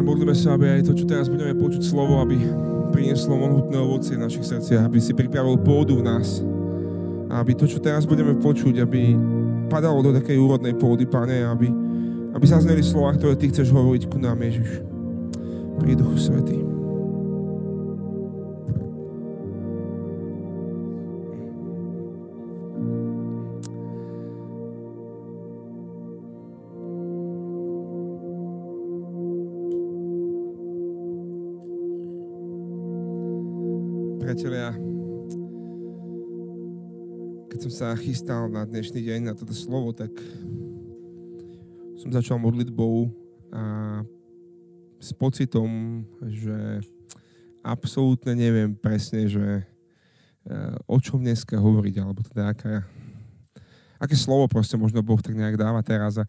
Pane, modlíme sa, aby aj to, čo teraz budeme počuť slovo, aby prinieslo mohutné ovocie v našich srdciach, aby si pripravil pôdu v nás. A aby to, čo teraz budeme počuť, aby padalo do takej úrodnej pôdy, Pane, aby, aby sa zneli slova, ktoré Ty chceš hovoriť ku nám, Ježiš. Pri Duchu Svetý. Sa chystal na dnešný deň, na toto slovo, tak som začal modlitbou a s pocitom, že absolútne neviem presne, že e, o čom dneska hovoriť, alebo teda aká, aké slovo proste možno Boh tak nejak dáva teraz. A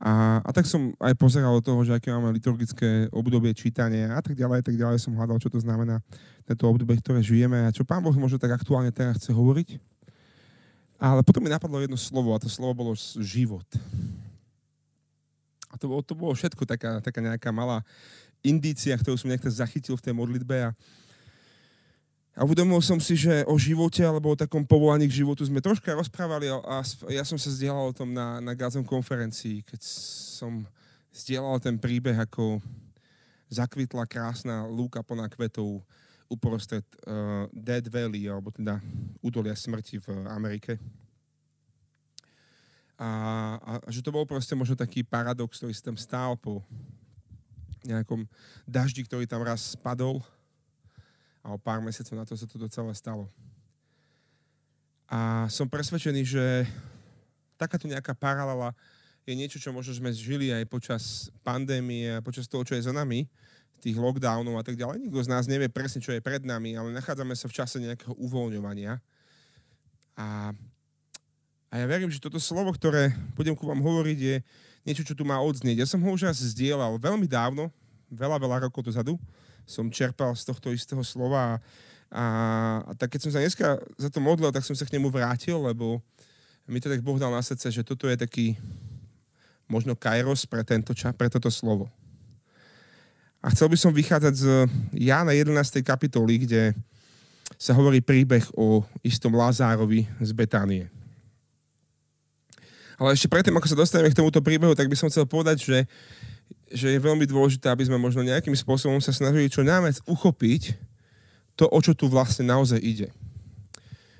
a, a tak som aj pozeral do toho, že aké máme liturgické obdobie čítania a tak ďalej, tak ďalej som hľadal, čo to znamená tento obdobie, ktoré žijeme a čo Pán Boh možno tak aktuálne teraz chce hovoriť. Ale potom mi napadlo jedno slovo a to slovo bolo život. A to bolo, to bolo všetko, taká, taká nejaká malá indícia, ktorú som niekto zachytil v tej modlitbe a, a uvedomil som si, že o živote alebo o takom povolaní k životu sme troška rozprávali a ja som sa zdieľal o tom na, na Gazom konferencii, keď som zdieľal ten príbeh, ako zakvitla krásna lúka plná kvetov uprostred uh, Dead Valley, alebo teda údolia smrti v Amerike. A, a, a že to bol proste možno taký paradox, ktorý si tam stál po nejakom daždi, ktorý tam raz spadol a o pár mesiacov na to sa to docela stalo. A som presvedčený, že takáto nejaká paralela je niečo, čo možno sme žili aj počas pandémie počas toho, čo je za nami, tých lockdownov a tak ďalej. Nikto z nás nevie presne, čo je pred nami, ale nachádzame sa v čase nejakého uvoľňovania. A, a ja verím, že toto slovo, ktoré budem ku vám hovoriť, je niečo, čo tu má odznieť. Ja som ho už raz zdieľal veľmi dávno, veľa, veľa rokov dozadu, som čerpal z tohto istého slova a, a, a tak keď som sa dneska za to modlil, tak som sa k nemu vrátil, lebo mi to tak Boh dal na srdce, že toto je taký možno kairos pre, tento ča, pre toto slovo. A chcel by som vychádzať z Jána 11. kapitoly, kde sa hovorí príbeh o istom Lazárovi z Betánie. Ale ešte predtým, ako sa dostaneme k tomuto príbehu, tak by som chcel povedať, že že je veľmi dôležité, aby sme možno nejakým spôsobom sa snažili čo najviac uchopiť to, o čo tu vlastne naozaj ide.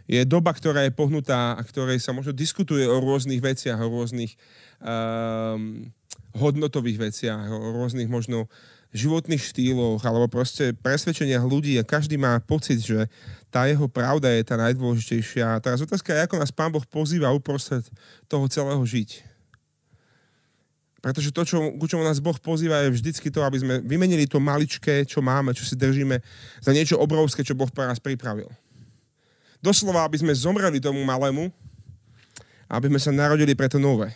Je doba, ktorá je pohnutá a ktorej sa možno diskutuje o rôznych veciach, o rôznych um, hodnotových veciach, o rôznych možno životných štýloch alebo proste presvedčeniach ľudí a každý má pocit, že tá jeho pravda je tá najdôležitejšia. Teraz otázka je, ako nás Pán Boh pozýva uprostred toho celého žiť pretože to, čo, ku čomu nás Boh pozýva, je vždycky to, aby sme vymenili to maličké, čo máme, čo si držíme, za niečo obrovské, čo Boh pre nás pripravil. Doslova, aby sme zomreli tomu malému, aby sme sa narodili pre to nové.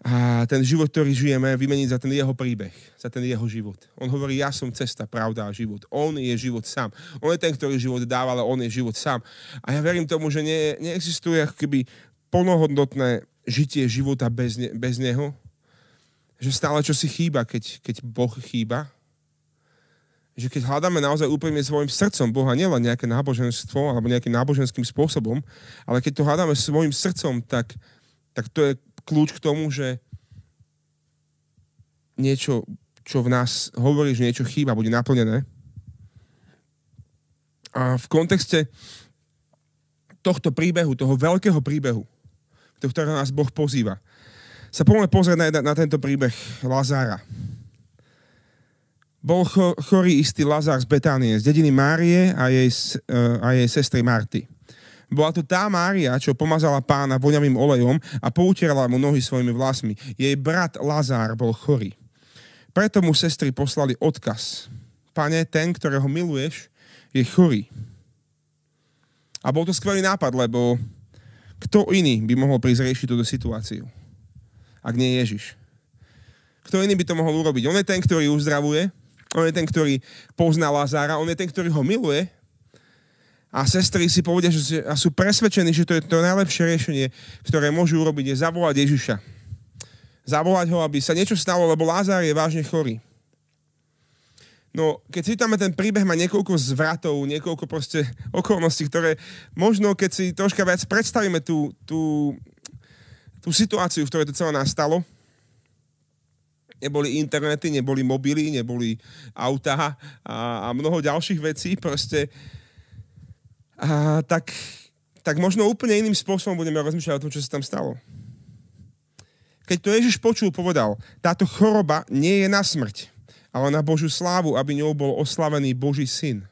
A ten život, ktorý žijeme, vymeniť za ten jeho príbeh, za ten jeho život. On hovorí, ja som cesta, pravda a život. On je život sám. On je ten, ktorý život dáva, ale on je život sám. A ja verím tomu, že nie, neexistuje keby plnohodnotné žitie života bez, ne, bez Neho, že stále čo si chýba, keď, keď Boh chýba, že keď hľadáme naozaj úplne svojim srdcom Boha, nielen nejaké náboženstvo alebo nejakým náboženským spôsobom, ale keď to hľadáme svojim srdcom, tak, tak to je kľúč k tomu, že niečo, čo v nás hovorí, že niečo chýba, bude naplnené. A v kontexte tohto príbehu, toho veľkého príbehu, do ktorého nás Boh pozýva. Sa poďme pozrieť na, na tento príbeh Lazára. Bol chorý istý Lazár z Betánie, z dediny Márie a jej, a jej sestry Marty. Bola to tá Mária, čo pomazala pána voňavým olejom a poutierala mu nohy svojimi vlasmi. Jej brat Lazár bol chorý. Preto mu sestry poslali odkaz. Pane, ten, ktorého miluješ, je chorý. A bol to skvelý nápad, lebo kto iný by mohol prísť riešiť túto situáciu, ak nie Ježiš? Kto iný by to mohol urobiť? On je ten, ktorý uzdravuje, on je ten, ktorý pozná Lazára, on je ten, ktorý ho miluje. A sestry si povedia, že sú presvedčení, že to je to najlepšie riešenie, ktoré môžu urobiť, je zavolať Ježiša. zavolať ho, aby sa niečo stalo, lebo Lázár je vážne chorý. No, keď čítame ten príbeh, má niekoľko zvratov, niekoľko proste okolností, ktoré možno, keď si troška viac predstavíme tú, tú, tú situáciu, v ktorej to celé nastalo, neboli internety, neboli mobily, neboli autá a, a mnoho ďalších vecí, proste a, tak, tak možno úplne iným spôsobom budeme rozmýšľať o tom, čo sa tam stalo. Keď to Ježiš počul, povedal, táto choroba nie je na smrť ale na Božiu slávu, aby ňou bol oslavený Boží syn.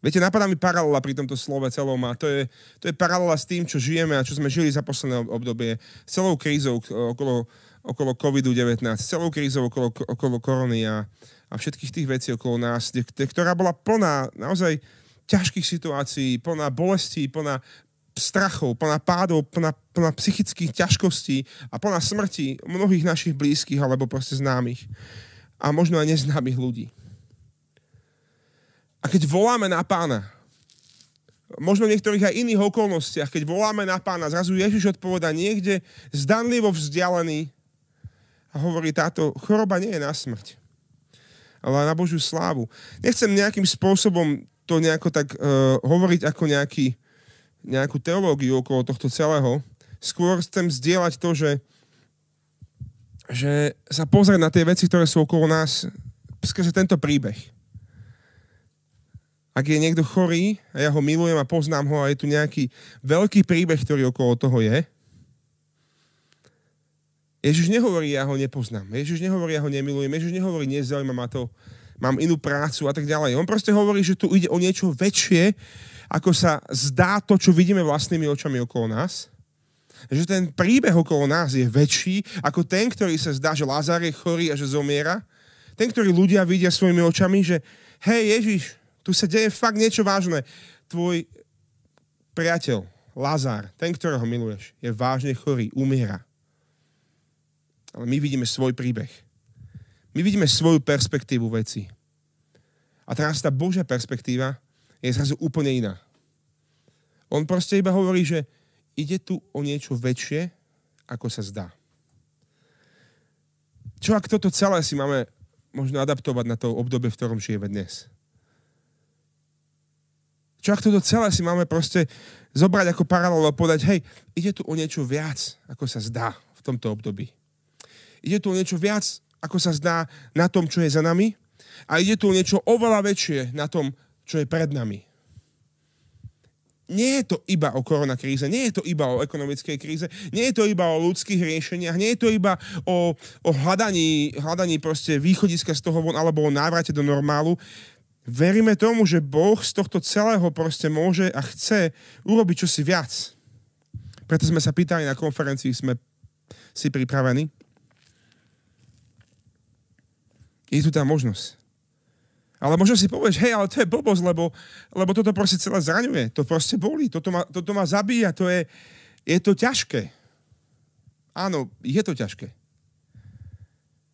Viete, napadá mi paralela pri tomto slove celom a to je, to je paralela s tým, čo žijeme a čo sme žili za posledné obdobie. S celou krízou okolo, okolo COVID-19, celou krízou okolo, okolo korony a, a všetkých tých vecí okolo nás, ktorá bola plná naozaj ťažkých situácií, plná bolestí, plná strachov, plná pádov, plná, plná psychických ťažkostí a plná smrti mnohých našich blízkych alebo proste známych. A možno aj neznámych ľudí. A keď voláme na pána, možno v niektorých aj iných okolnostiach, keď voláme na pána, zrazu Ježiš odpoveda niekde zdanlivo vzdialený a hovorí, táto choroba nie je na smrť, ale na Božiu slávu. Nechcem nejakým spôsobom to nejako tak uh, hovoriť ako nejaký nejakú teológiu okolo tohto celého. Skôr chcem zdieľať to, že, že sa pozrieť na tie veci, ktoré sú okolo nás skrze tento príbeh. Ak je niekto chorý a ja ho milujem a poznám ho a je tu nejaký veľký príbeh, ktorý okolo toho je, Ježiš nehovorí, ja ho nepoznám. Ježiš nehovorí, ja ho nemilujem. Ježiš nehovorí, nezaujíma ma to, mám inú prácu a tak ďalej. On proste hovorí, že tu ide o niečo väčšie, ako sa zdá to, čo vidíme vlastnými očami okolo nás. Že ten príbeh okolo nás je väčší ako ten, ktorý sa zdá, že Lazar je chorý a že zomiera. Ten, ktorý ľudia vidia svojimi očami, že hej Ježiš, tu sa deje fakt niečo vážne. Tvoj priateľ, Lazar, ten, ktorého miluješ, je vážne chorý, umiera. Ale my vidíme svoj príbeh. My vidíme svoju perspektívu veci. A teraz tá Božia perspektíva je zrazu úplne iná. On proste iba hovorí, že ide tu o niečo väčšie, ako sa zdá. Čo ak toto celé si máme možno adaptovať na to obdobie, v ktorom žijeme dnes? Čo ak toto celé si máme proste zobrať ako paralelu a povedať, hej, ide tu o niečo viac, ako sa zdá v tomto období. Ide tu o niečo viac, ako sa zdá na tom, čo je za nami a ide tu niečo oveľa väčšie na tom, čo je pred nami. Nie je to iba o koronakríze, nie je to iba o ekonomickej kríze, nie je to iba o ľudských riešeniach, nie je to iba o, o hľadaní, hľadaní proste východiska z toho von alebo o návrate do normálu. Veríme tomu, že Boh z tohto celého proste môže a chce urobiť čosi viac. Preto sme sa pýtali na konferencii, sme si pripravení. Je tu tá možnosť. Ale možno si povieš, hej, ale to je blbosť, lebo, lebo toto proste celé zraňuje. To proste bolí, toto ma, toto ma zabíja, to je, je to ťažké. Áno, je to ťažké.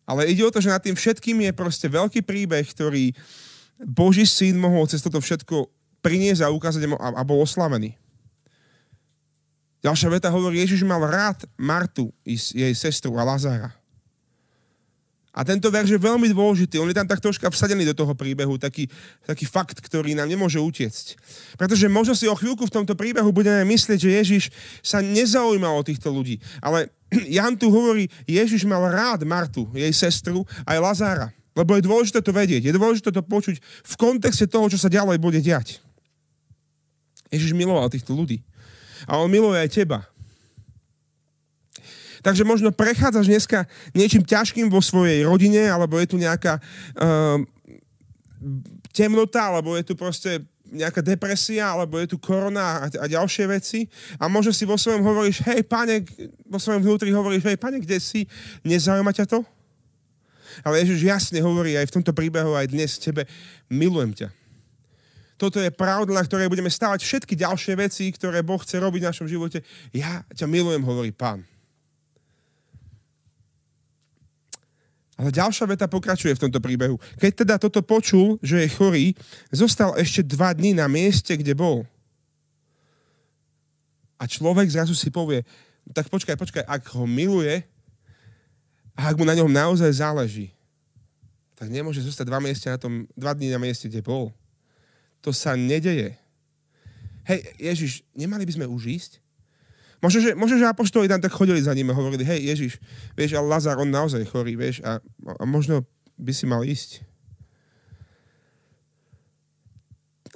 Ale ide o to, že nad tým všetkým je proste veľký príbeh, ktorý Boží syn mohol cez toto všetko priniesť a ukázať a, a bol oslavený. Ďalšia veta hovorí, Ježiš mal rád Martu, jej sestru a Lazára. A tento verš je veľmi dôležitý. On je tam tak troška vsadený do toho príbehu, taký, taký fakt, ktorý nám nemôže utiecť. Pretože možno si o chvíľku v tomto príbehu budeme myslieť, že Ježiš sa nezaujímal o týchto ľudí. Ale Jan tu hovorí, Ježiš mal rád Martu, jej sestru, aj Lazára. Lebo je dôležité to vedieť. Je dôležité to počuť v kontexte toho, čo sa ďalej bude diať. Ježiš miloval týchto ľudí. A on miluje aj teba. Takže možno prechádzaš dneska niečím ťažkým vo svojej rodine, alebo je tu nejaká uh, temnota, alebo je tu proste nejaká depresia, alebo je tu korona a, a ďalšie veci. A možno si vo svojom hovoríš, hej, pane, vo svojom vnútri hovoríš, hej, pane, kde si? Nezaujíma ťa to? Ale Ježiš jasne hovorí aj v tomto príbehu, aj dnes tebe, milujem ťa. Toto je pravda, na ktorej budeme stávať všetky ďalšie veci, ktoré Boh chce robiť v našom živote. Ja ťa milujem, hovorí pán. Ale ďalšia veta pokračuje v tomto príbehu. Keď teda toto počul, že je chorý, zostal ešte dva dny na mieste, kde bol. A človek zrazu si povie, tak počkaj, počkaj, ak ho miluje a ak mu na ňom naozaj záleží, tak nemôže zostať dva, mieste na tom, dva dní na mieste, kde bol. To sa nedeje. Hej, Ježiš, nemali by sme už ísť? Možno, že, možno, že apoštoli tam tak chodili za ním a hovorili, hej, Ježiš, vieš, ale Lazar, on naozaj chorý, vieš, a, a možno by si mal ísť.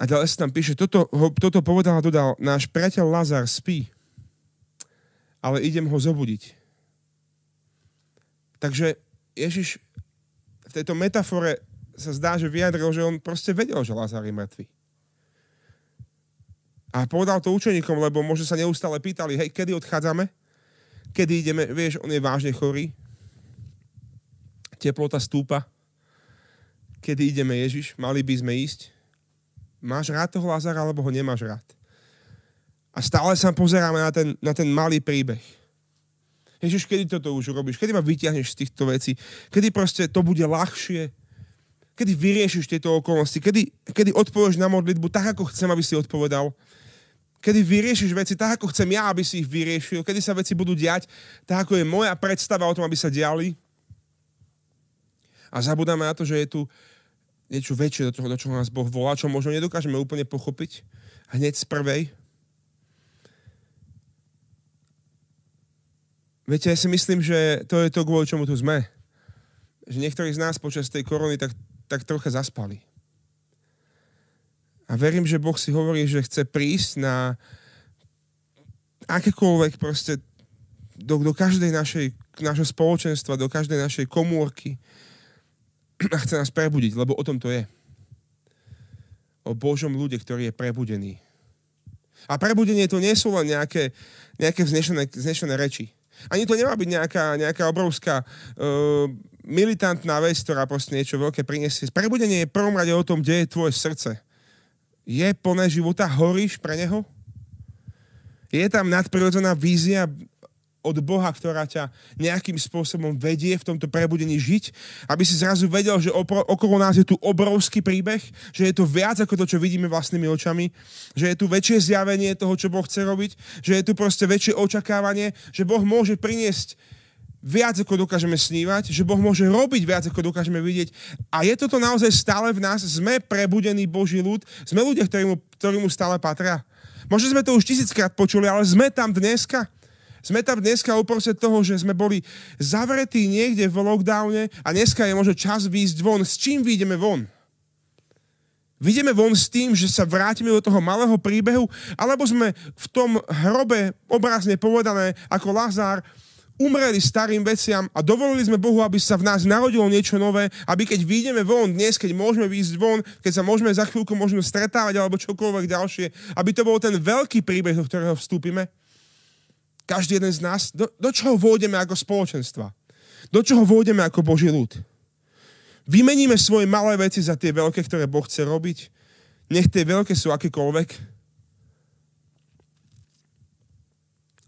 A ďalej sa tam píše, toto, ho, toto povedal a dodal, náš priateľ Lazar spí, ale idem ho zobudiť. Takže Ježiš v tejto metafore sa zdá, že vyjadril, že on proste vedel, že Lazar je mŕtvy. A povedal to učeníkom, lebo možno sa neustále pýtali, hej, kedy odchádzame? Kedy ideme? Vieš, on je vážne chorý. Teplota stúpa. Kedy ideme, Ježiš? Mali by sme ísť. Máš rád toho Lazara, alebo ho nemáš rád? A stále sa pozeráme na ten, na ten malý príbeh. Ježiš, kedy toto už urobíš? Kedy ma vyťahneš z týchto vecí? Kedy proste to bude ľahšie? Kedy vyriešiš tieto okolnosti? Kedy, kedy odpovieš na modlitbu tak, ako chcem, aby si odpovedal? Kedy vyriešiš veci tak, ako chcem ja, aby si ich vyriešil. Kedy sa veci budú diať tak, ako je moja predstava o tom, aby sa diali. A zabudáme na to, že je tu niečo väčšie do toho, do čoho nás Boh volá, čo možno nedokážeme úplne pochopiť hneď z prvej. Viete, ja si myslím, že to je to, kvôli čomu tu sme. Že niektorí z nás počas tej korony tak, tak trocha zaspali. A verím, že Boh si hovorí, že chce prísť na akékoľvek proste do, do každej našej, našho spoločenstva, do každej našej komórky a chce nás prebudiť, lebo o tom to je. O Božom ľude, ktorý je prebudený. A prebudenie to nie sú len nejaké, nejaké vznešené, vznešené reči. Ani to nemá byť nejaká, nejaká obrovská uh, militantná vec, ktorá proste niečo veľké prinesie. Prebudenie je prvom rade o tom, kde je tvoje srdce je plné života, horíš pre neho? Je tam nadprirodzená vízia od Boha, ktorá ťa nejakým spôsobom vedie v tomto prebudení žiť, aby si zrazu vedel, že opro, okolo nás je tu obrovský príbeh, že je to viac ako to, čo vidíme vlastnými očami, že je tu väčšie zjavenie toho, čo Boh chce robiť, že je tu proste väčšie očakávanie, že Boh môže priniesť viac, ako dokážeme snívať, že Boh môže robiť viac, ako dokážeme vidieť. A je toto naozaj stále v nás? Sme prebudení Boží ľud? Sme ľudia, ktorí mu, ktorí mu stále patria? Možno sme to už tisíckrát počuli, ale sme tam dneska? Sme tam dneska uprostred toho, že sme boli zavretí niekde v lockdowne a dneska je možno čas výjsť von. S čím výjdeme von? Vidíme von s tým, že sa vrátime do toho malého príbehu, alebo sme v tom hrobe, obrazne povedané, ako Lazár, umreli starým veciam a dovolili sme Bohu, aby sa v nás narodilo niečo nové, aby keď vyjdeme von dnes, keď môžeme výjsť von, keď sa môžeme za chvíľku možno stretávať alebo čokoľvek ďalšie, aby to bol ten veľký príbeh, do ktorého vstúpime. Každý jeden z nás, do, do čoho vôjdeme ako spoločenstva? Do čoho vôjdeme ako Boží ľud? Vymeníme svoje malé veci za tie veľké, ktoré Boh chce robiť. Nech tie veľké sú akékoľvek.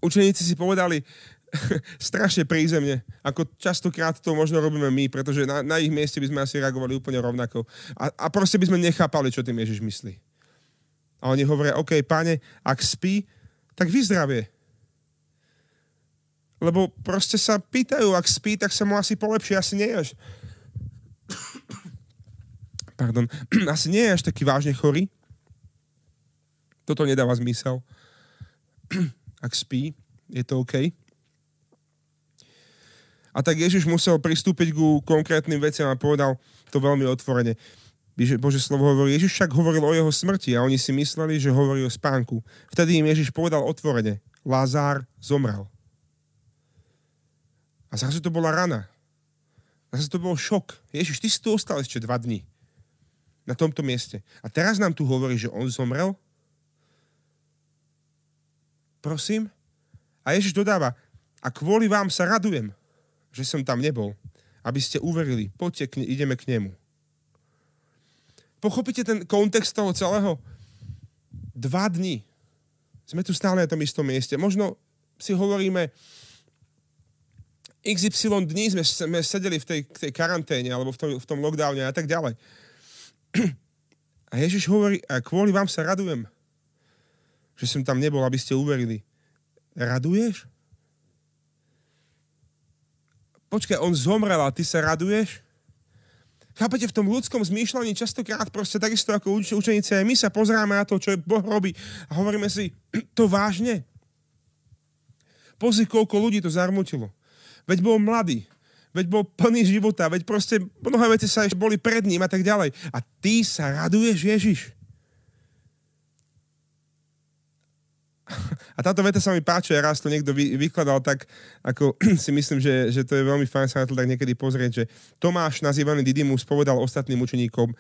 Učeníci si povedali, strašne prízemne, ako častokrát to možno robíme my, pretože na, na ich mieste by sme asi reagovali úplne rovnako. A, a proste by sme nechápali, čo tým Ježiš myslí. A oni hovoria, OK, páne, ak spí, tak vyzdravie. Lebo proste sa pýtajú, ak spí, tak sa mu asi polepší, asi nie až... Pardon, asi nie je až taký vážne chorý. Toto nedáva zmysel. ak spí, je to OK. A tak Ježiš musel pristúpiť ku konkrétnym veciam a povedal to veľmi otvorene. Bože slovo hovorí, Ježiš však hovoril o jeho smrti a oni si mysleli, že hovorí o spánku. Vtedy im Ježiš povedal otvorene, Lázár zomrel. A zrazu to bola rana. Zrazu to bol šok. Ježiš, ty si tu ostal ešte dva dní. Na tomto mieste. A teraz nám tu hovorí, že on zomrel? Prosím? A Ježiš dodáva, a kvôli vám sa radujem že som tam nebol, aby ste uverili. Poďte, k, ideme k nemu. Pochopíte ten kontext toho celého? Dva dni. Sme tu stále na tom istom mieste. Možno si hovoríme, XY dní sme, sme sedeli v tej, tej karanténe alebo v tom, v tom lockdowne a tak ďalej. A Ježiš hovorí, a kvôli vám sa radujem, že som tam nebol, aby ste uverili. Raduješ? Počkaj, on zomrel a ty sa raduješ? Chápete, v tom ľudskom zmýšľaní častokrát proste takisto ako uč- učeníci my sa pozeráme na to, čo Boh robí a hovoríme si, to vážne? Pozri, koľko ľudí to zarmutilo. Veď bol mladý, veď bol plný života, veď proste mnohé veci sa ešte boli pred ním a tak ďalej. A ty sa raduješ, Ježiš. A táto veta sa mi páči, raz to niekto vy, vykladal tak, ako si myslím, že, že to je veľmi fajn sa na to tak niekedy pozrieť, že Tomáš, nazývaný Didymus, povedal ostatným učeníkom,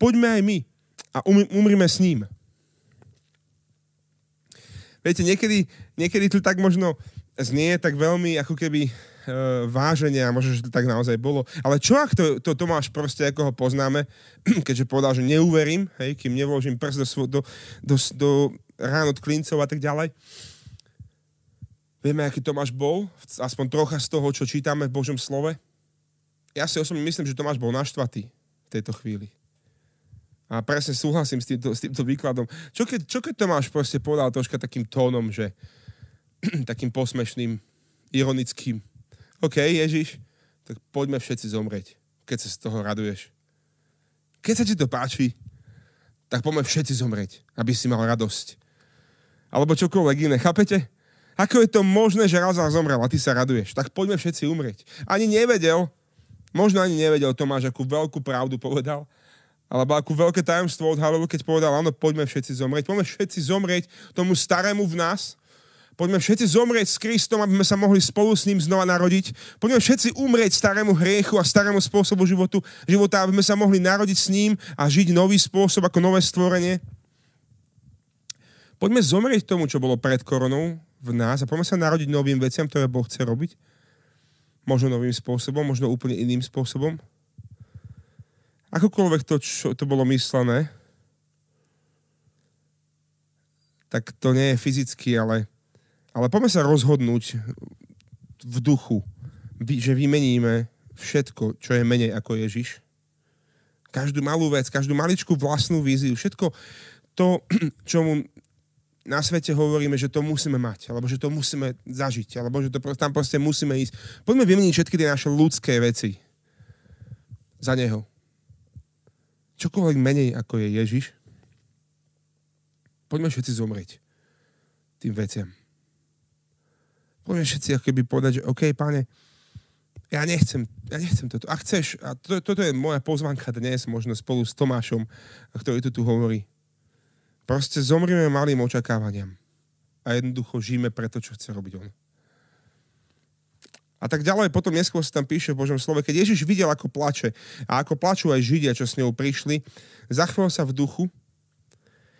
poďme aj my a um, umrime s ním. Viete, niekedy, niekedy to tak možno znie tak veľmi ako keby uh, váženie a možno, že to tak naozaj bolo. Ale čo ak to, to Tomáš proste, ako ho poznáme, keďže povedal, že neuverím, hej, kým nevložím prst do, do, do, do rán od klincov a tak ďalej. Vieme, aký Tomáš bol, aspoň trocha z toho, čo čítame v Božom slove. Ja si osobne myslím, že Tomáš bol naštvatý v tejto chvíli. A presne súhlasím s týmto, s týmto výkladom. Čo keď, čo keď Tomáš proste povedal troška takým tónom, že takým posmešným, ironickým. OK, Ježiš, tak poďme všetci zomrieť, keď sa z toho raduješ. Keď sa ti to páči, tak poďme všetci zomrieť, aby si mal radosť. Alebo čokoľvek iné, chápete? Ako je to možné, že Lazar zomrel a ty sa raduješ? Tak poďme všetci umrieť. Ani nevedel, možno ani nevedel Tomáš, akú veľkú pravdu povedal, alebo akú veľké tajomstvo odhalil, keď povedal, áno, poďme všetci zomrieť. Poďme všetci zomrieť tomu starému v nás, Poďme všetci zomrieť s Kristom, aby sme sa mohli spolu s ním znova narodiť. Poďme všetci umrieť starému hriechu a starému spôsobu životu, života, aby sme sa mohli narodiť s ním a žiť nový spôsob ako nové stvorenie. Poďme zomrieť tomu, čo bolo pred koronou v nás a poďme sa narodiť novým veciam, ktoré Boh chce robiť. Možno novým spôsobom, možno úplne iným spôsobom. Akokoľvek to, čo to bolo myslené, tak to nie je fyzicky, ale ale poďme sa rozhodnúť v duchu, že vymeníme všetko, čo je menej ako Ježiš. Každú malú vec, každú maličkú vlastnú víziu, všetko to, čo na svete hovoríme, že to musíme mať, alebo že to musíme zažiť, alebo že to, tam proste musíme ísť. Poďme vymeniť všetky tie naše ľudské veci za Neho. Čokoľvek menej ako je Ježiš, poďme všetci zomrieť tým veciam. Poďme všetci ako keby povedať, že OK, páne, ja nechcem, ja nechcem toto. A chceš, a to, toto je moja pozvanka dnes, možno spolu s Tomášom, ktorý tu, tu hovorí. Proste zomrieme malým očakávaniam. A jednoducho žijeme pre to, čo chce robiť on. A tak ďalej, potom neskôr sa tam píše v Božom slove, keď Ježiš videl, ako plače a ako plačú aj Židia, čo s ňou prišli, zachvel sa v duchu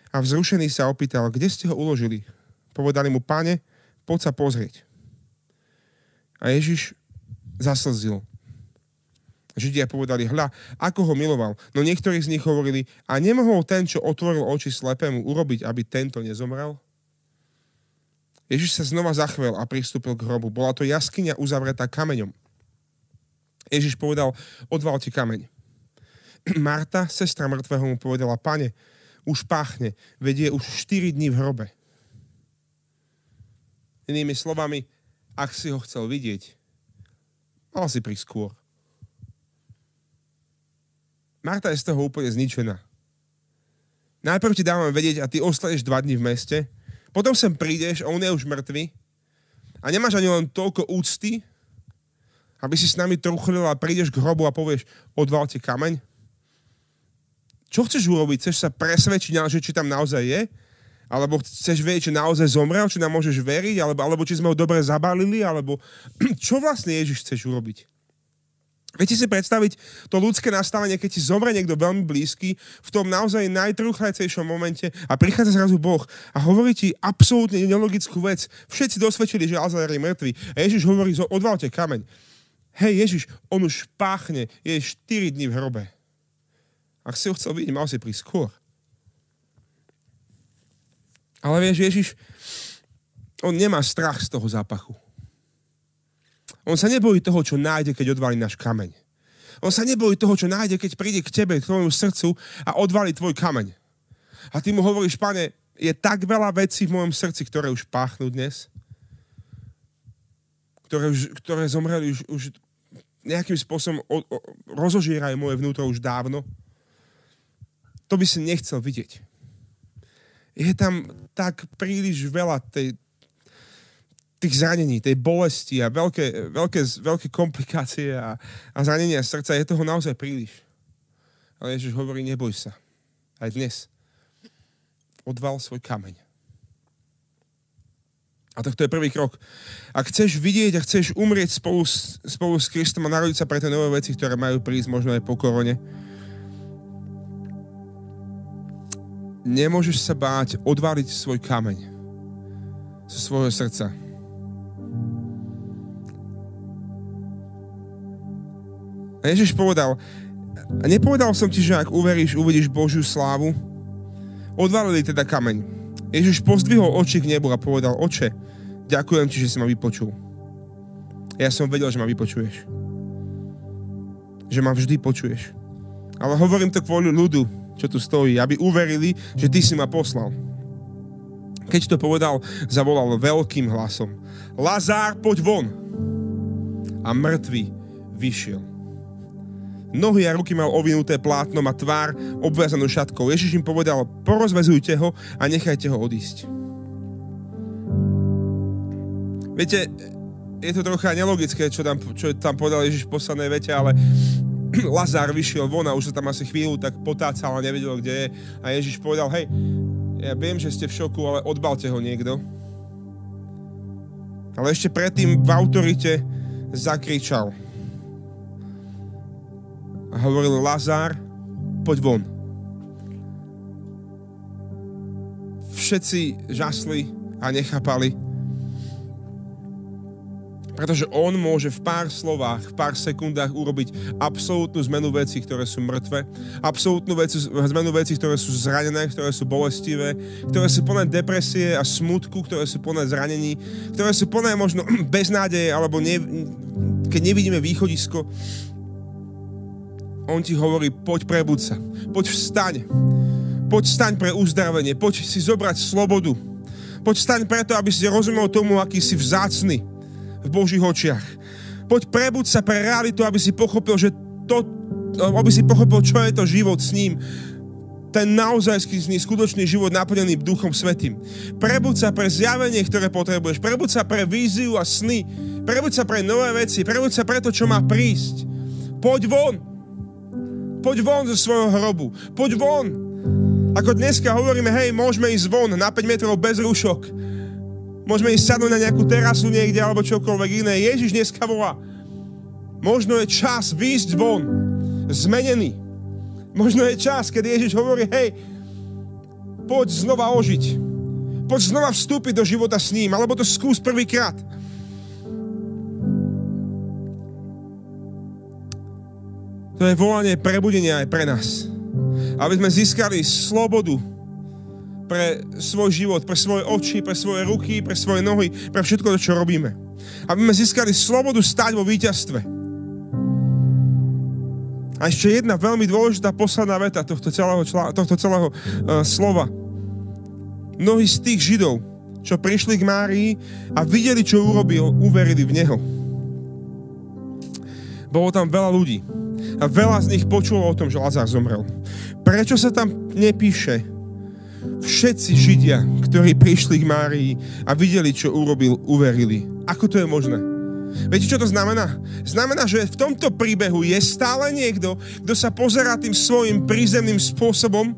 a vzrušený sa opýtal, kde ste ho uložili? Povedali mu, páne, poď sa pozrieť. A Ježiš zaslzil. Židia povedali, hľa, ako ho miloval. No niektorí z nich hovorili, a nemohol ten, čo otvoril oči slepému, urobiť, aby tento nezomrel? Ježiš sa znova zachvel a pristúpil k hrobu. Bola to jaskyňa uzavretá kameňom. Ježiš povedal, odvalte kameň. Marta, sestra mŕtvého, mu povedala, pane, už páchne, vedie už 4 dní v hrobe. Inými slovami, ak si ho chcel vidieť, mal si prísť skôr. Marta je z toho úplne zničená. Najprv ti dávame vedieť a ty ostaneš dva dní v meste, potom sem prídeš a on je už mŕtvy a nemáš ani len toľko úcty, aby si s nami truchlil a prídeš k hrobu a povieš, odvalte kameň. Čo chceš urobiť? Chceš sa presvedčiť, že či tam naozaj je? Alebo chceš vedieť, či naozaj zomrel, či nám môžeš veriť, alebo, alebo či sme ho dobre zabalili, alebo čo vlastne Ježiš chceš urobiť? Viete si predstaviť to ľudské nastavenie, keď ti zomre niekto veľmi blízky, v tom naozaj najtrúchlajcejšom momente a prichádza zrazu Boh a hovorí ti absolútne nelogickú vec. Všetci dosvedčili, že Lazar je mŕtvý a Ježiš hovorí, odvalte kameň. Hej, Ježiš, on už páchne, je 4 dní v hrobe. Ak si ho chcel vidieť, mal si prísť skôr. Ale vieš, Ježiš, on nemá strach z toho zápachu. On sa nebojí toho, čo nájde, keď odvalí náš kameň. On sa nebojí toho, čo nájde, keď príde k tebe, k tvojmu srdcu a odvalí tvoj kameň. A ty mu hovoríš, pane, je tak veľa vecí v mojom srdci, ktoré už páchnú dnes, ktoré, už, ktoré zomreli už, už nejakým spôsobom o, o, rozožierajú moje vnútro už dávno. To by si nechcel vidieť. Je tam tak príliš veľa tej, tých zranení, tej bolesti a veľké, veľké, veľké komplikácie a, a zranenia srdca. Je toho naozaj príliš. Ale Ježiš hovorí, neboj sa. Aj dnes. Odval svoj kameň. A tak to je prvý krok. Ak chceš vidieť a chceš umrieť spolu s, spolu s Kristom a narodiť sa pre tie nové veci, ktoré majú prísť možno aj po korone, nemôžeš sa báť odváliť svoj kameň zo svojho srdca. A Ježiš povedal, nepovedal som ti, že ak uveríš, uvidíš Božiu slávu? Odvalili teda kameň. Ježiš pozdvihol oči k nebu a povedal, oče, ďakujem ti, že si ma vypočul. Ja som vedel, že ma vypočuješ. Že ma vždy počuješ. Ale hovorím to kvôli ľudu, čo tu stojí, aby uverili, že ty si ma poslal. Keď to povedal, zavolal veľkým hlasom. Lazár, poď von! A mŕtvy vyšiel. Nohy a ruky mal ovinuté plátnom a tvár obviazanú šatkou. Ježiš im povedal, porozvezujte ho a nechajte ho odísť. Viete, je to trocha nelogické, čo tam, čo tam povedal Ježiš v poslednej vete, ale Lazár vyšiel von a už sa tam asi chvíľu tak potácal a nevedel, kde je. A Ježiš povedal, hej, ja viem, že ste v šoku, ale odbalte ho niekto. Ale ešte predtým v autorite zakričal a hovoril Lazár, poď von. Všetci žasli a nechápali, pretože on môže v pár slovách, v pár sekundách urobiť absolútnu zmenu vecí, ktoré sú mŕtve, absolútnu veci, zmenu vecí, ktoré sú zranené, ktoré sú bolestivé, ktoré sú plné depresie a smutku, ktoré sú plné zranení, ktoré sú plné možno beznádeje, alebo ne, keď nevidíme východisko. On ti hovorí, poď prebuď sa, poď vstaň, poď vstaň pre uzdravenie, poď si zobrať slobodu, poď vstaň preto, aby si rozumel tomu, aký si vzácny, v Božích očiach. Poď prebuď sa pre realitu, aby si pochopil, že to, aby si pochopil, čo je to život s ním. Ten naozaj skutočný život naplnený Duchom Svetým. Prebuď sa pre zjavenie, ktoré potrebuješ. Prebuď sa pre víziu a sny. Prebuď sa pre nové veci. Prebuď sa pre to, čo má prísť. Poď von. Poď von zo svojho hrobu. Poď von. Ako dneska hovoríme, hej, môžeme ísť von na 5 metrov bez rúšok Môžeme ísť sadnúť na nejakú terasu niekde alebo čokoľvek iné. Ježiš dneska volá. Možno je čas výjsť von. Zmenený. Možno je čas, keď Ježiš hovorí, hej, poď znova ožiť. Poď znova vstúpiť do života s ním, alebo to skús prvýkrát. To je volanie prebudenia aj pre nás. Aby sme získali slobodu pre svoj život, pre svoje oči, pre svoje ruky, pre svoje nohy, pre všetko to, čo robíme. Aby sme získali slobodu stať vo víťazstve. A ešte jedna veľmi dôležitá posledná veta tohto celého, tohto celého uh, slova. Mnohí z tých Židov, čo prišli k Márii a videli, čo urobil, uverili v Neho. Bolo tam veľa ľudí a veľa z nich počulo o tom, že Lazar zomrel. Prečo sa tam nepíše, všetci Židia, ktorí prišli k Márii a videli, čo urobil, uverili. Ako to je možné? Viete, čo to znamená? Znamená, že v tomto príbehu je stále niekto, kto sa pozerá tým svojim prízemným spôsobom,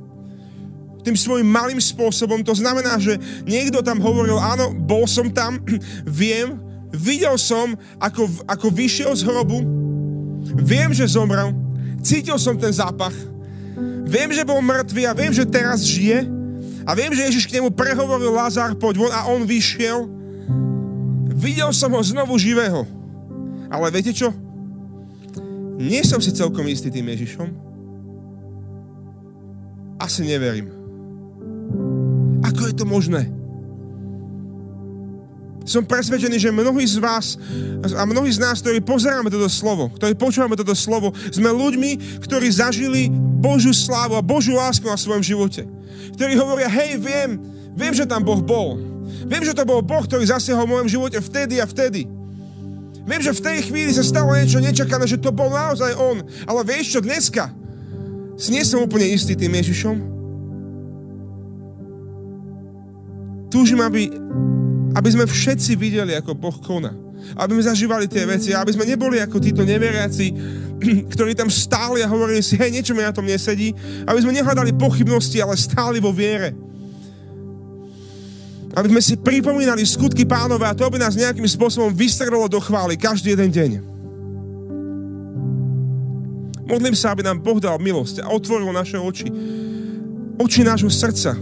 tým svojim malým spôsobom. To znamená, že niekto tam hovoril, áno, bol som tam, viem, videl som, ako, ako vyšiel z hrobu, viem, že zomrel, cítil som ten zápach, viem, že bol mŕtvý a viem, že teraz žije, a viem, že Ježiš k nemu prehovoril Lazár, poď von a on vyšiel. Videl som ho znovu živého. Ale viete čo? Nie som si celkom istý tým Ježišom. Asi neverím. Ako je to možné? Som presvedčený, že mnohí z vás a mnohí z nás, ktorí pozeráme toto slovo, ktorí počúvame toto slovo, sme ľuďmi, ktorí zažili Božiu slávu a Božiu lásku na svojom živote ktorí hovoria, hej, viem, viem, že tam Boh bol. Viem, že to bol Boh, ktorý zasiahol v mojom živote vtedy a vtedy. Viem, že v tej chvíli sa stalo niečo nečakané, že to bol naozaj on. Ale vieš čo, dneska si nie som úplne istý tým Ježišom. Túžim, aby, aby sme všetci videli, ako Boh koná. Aby sme zažívali tie veci, aby sme neboli ako títo neveriaci, ktorí tam stáli a hovorili si, hej, niečo mi na tom nesedí. Aby sme nehľadali pochybnosti, ale stáli vo viere. Aby sme si pripomínali skutky pánové a to by nás nejakým spôsobom vystrelo do chvály každý jeden deň. Modlím sa, aby nám Boh dal milosť a otvoril naše oči. Oči nášho srdca.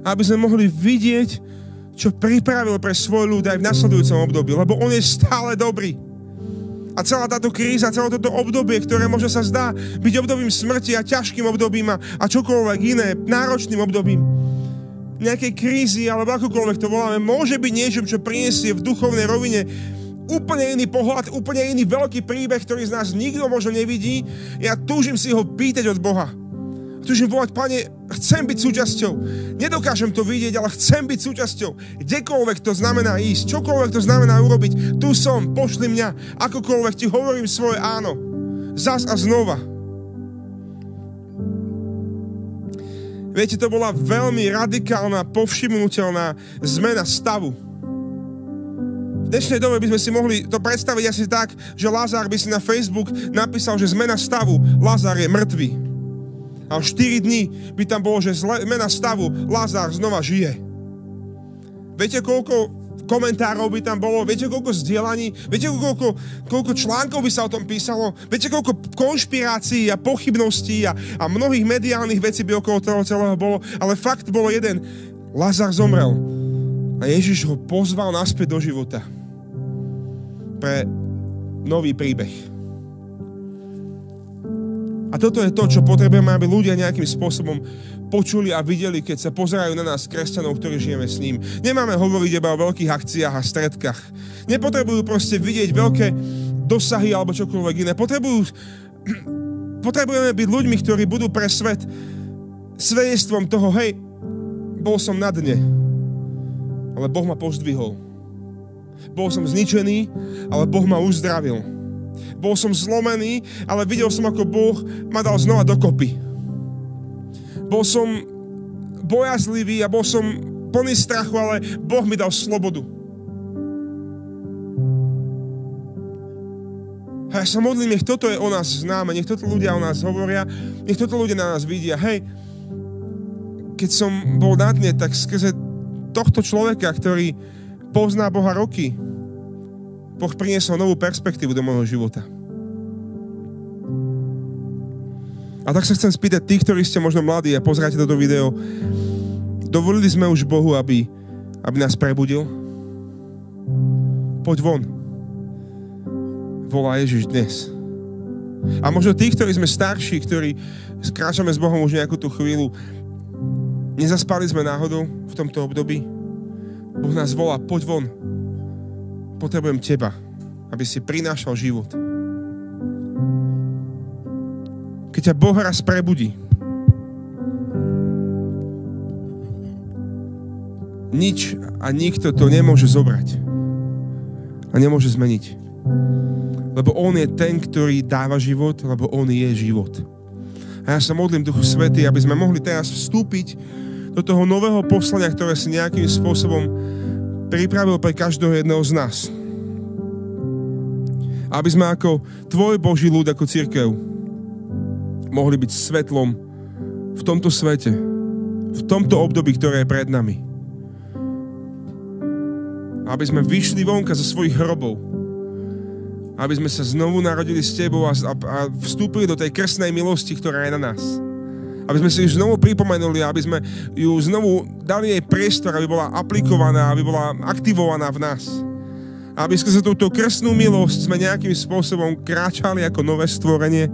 Aby sme mohli vidieť, čo pripravil pre svoj ľud aj v nasledujúcom období. Lebo On je stále dobrý. A celá táto kríza, celé toto obdobie, ktoré možno sa zdá byť obdobím smrti a ťažkým obdobím a, a čokoľvek iné, náročným obdobím, nejakej krízy alebo akokoľvek to voláme, môže byť niečo, čo prinesie v duchovnej rovine úplne iný pohľad, úplne iný veľký príbeh, ktorý z nás nikto možno nevidí. Ja túžim si ho pýtať od Boha. Túžim volať, Pane, chcem byť súčasťou. Nedokážem to vidieť, ale chcem byť súčasťou. Kdekoľvek to znamená ísť, čokoľvek to znamená urobiť, tu som, pošli mňa, akokoľvek ti hovorím svoje áno. Zas a znova. Viete, to bola veľmi radikálna, povšimnutelná zmena stavu dnešnej dobe by sme si mohli to predstaviť asi tak, že Lazar by si na Facebook napísal, že zmena stavu, Lazar je mŕtvý. A o 4 dní by tam bolo, že zmena stavu, Lazar znova žije. Viete, koľko komentárov by tam bolo, viete, koľko zdieľaní, viete, koľko, koľko článkov by sa o tom písalo, viete, koľko konšpirácií a pochybností a, a mnohých mediálnych vecí by okolo toho celého bolo, ale fakt bolo jeden. Lazar zomrel a Ježiš ho pozval naspäť do života pre nový príbeh. A toto je to, čo potrebujeme, aby ľudia nejakým spôsobom počuli a videli, keď sa pozerajú na nás, kresťanov, ktorí žijeme s ním. Nemáme hovoriť iba o veľkých akciách a stredkách. Nepotrebujú proste vidieť veľké dosahy alebo čokoľvek iné. Potrebujú, potrebujeme byť ľuďmi, ktorí budú pre svet svedectvom toho, hej, bol som na dne, ale Boh ma pozdvihol bol som zničený, ale Boh ma uzdravil. Bol som zlomený, ale videl som, ako Boh ma dal znova dokopy. Bol som bojazlivý a bol som plný strachu, ale Boh mi dal slobodu. A ja sa modlím, nech toto je o nás známe, nech toto ľudia o nás hovoria, nech toto ľudia na nás vidia. Hej, keď som bol na dne, tak skrze tohto človeka, ktorý pozná Boha roky, Boh priniesol novú perspektívu do môjho života. A tak sa chcem spýtať tých, ktorí ste možno mladí a pozráte toto video, dovolili sme už Bohu, aby, aby nás prebudil? Poď von. Volá Ježiš dnes. A možno tí, ktorí sme starší, ktorí skráčame s Bohom už nejakú tú chvíľu, nezaspali sme náhodou v tomto období? Boh nás volá, poď von. Potrebujem teba, aby si prinášal život. Keď ťa Boh raz prebudí, nič a nikto to nemôže zobrať a nemôže zmeniť. Lebo On je ten, ktorý dáva život, lebo On je život. A ja sa modlím Duchu Svety, aby sme mohli teraz vstúpiť do toho nového poslania, ktoré si nejakým spôsobom pripravil pre každého jedného z nás. Aby sme ako tvoj Boží ľud, ako církev, mohli byť svetlom v tomto svete, v tomto období, ktoré je pred nami. Aby sme vyšli vonka zo svojich hrobov, aby sme sa znovu narodili s Tebou a, a vstúpili do tej krsnej milosti, ktorá je na nás aby sme si ju znovu pripomenuli, aby sme ju znovu dali jej priestor, aby bola aplikovaná, aby bola aktivovaná v nás. Aby skrze túto krstnú milosť sme nejakým spôsobom kráčali ako nové stvorenie,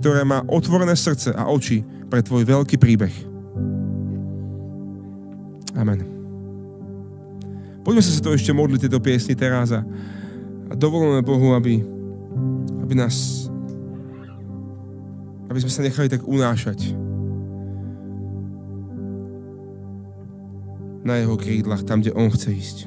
ktoré má otvorené srdce a oči pre tvoj veľký príbeh. Amen. Poďme sa to ešte modliť, tieto piesni teraz a, a dovolíme Bohu, aby, aby nás aby sme sa nechali tak unášať na jeho krídlach, tam, kde on chce ísť.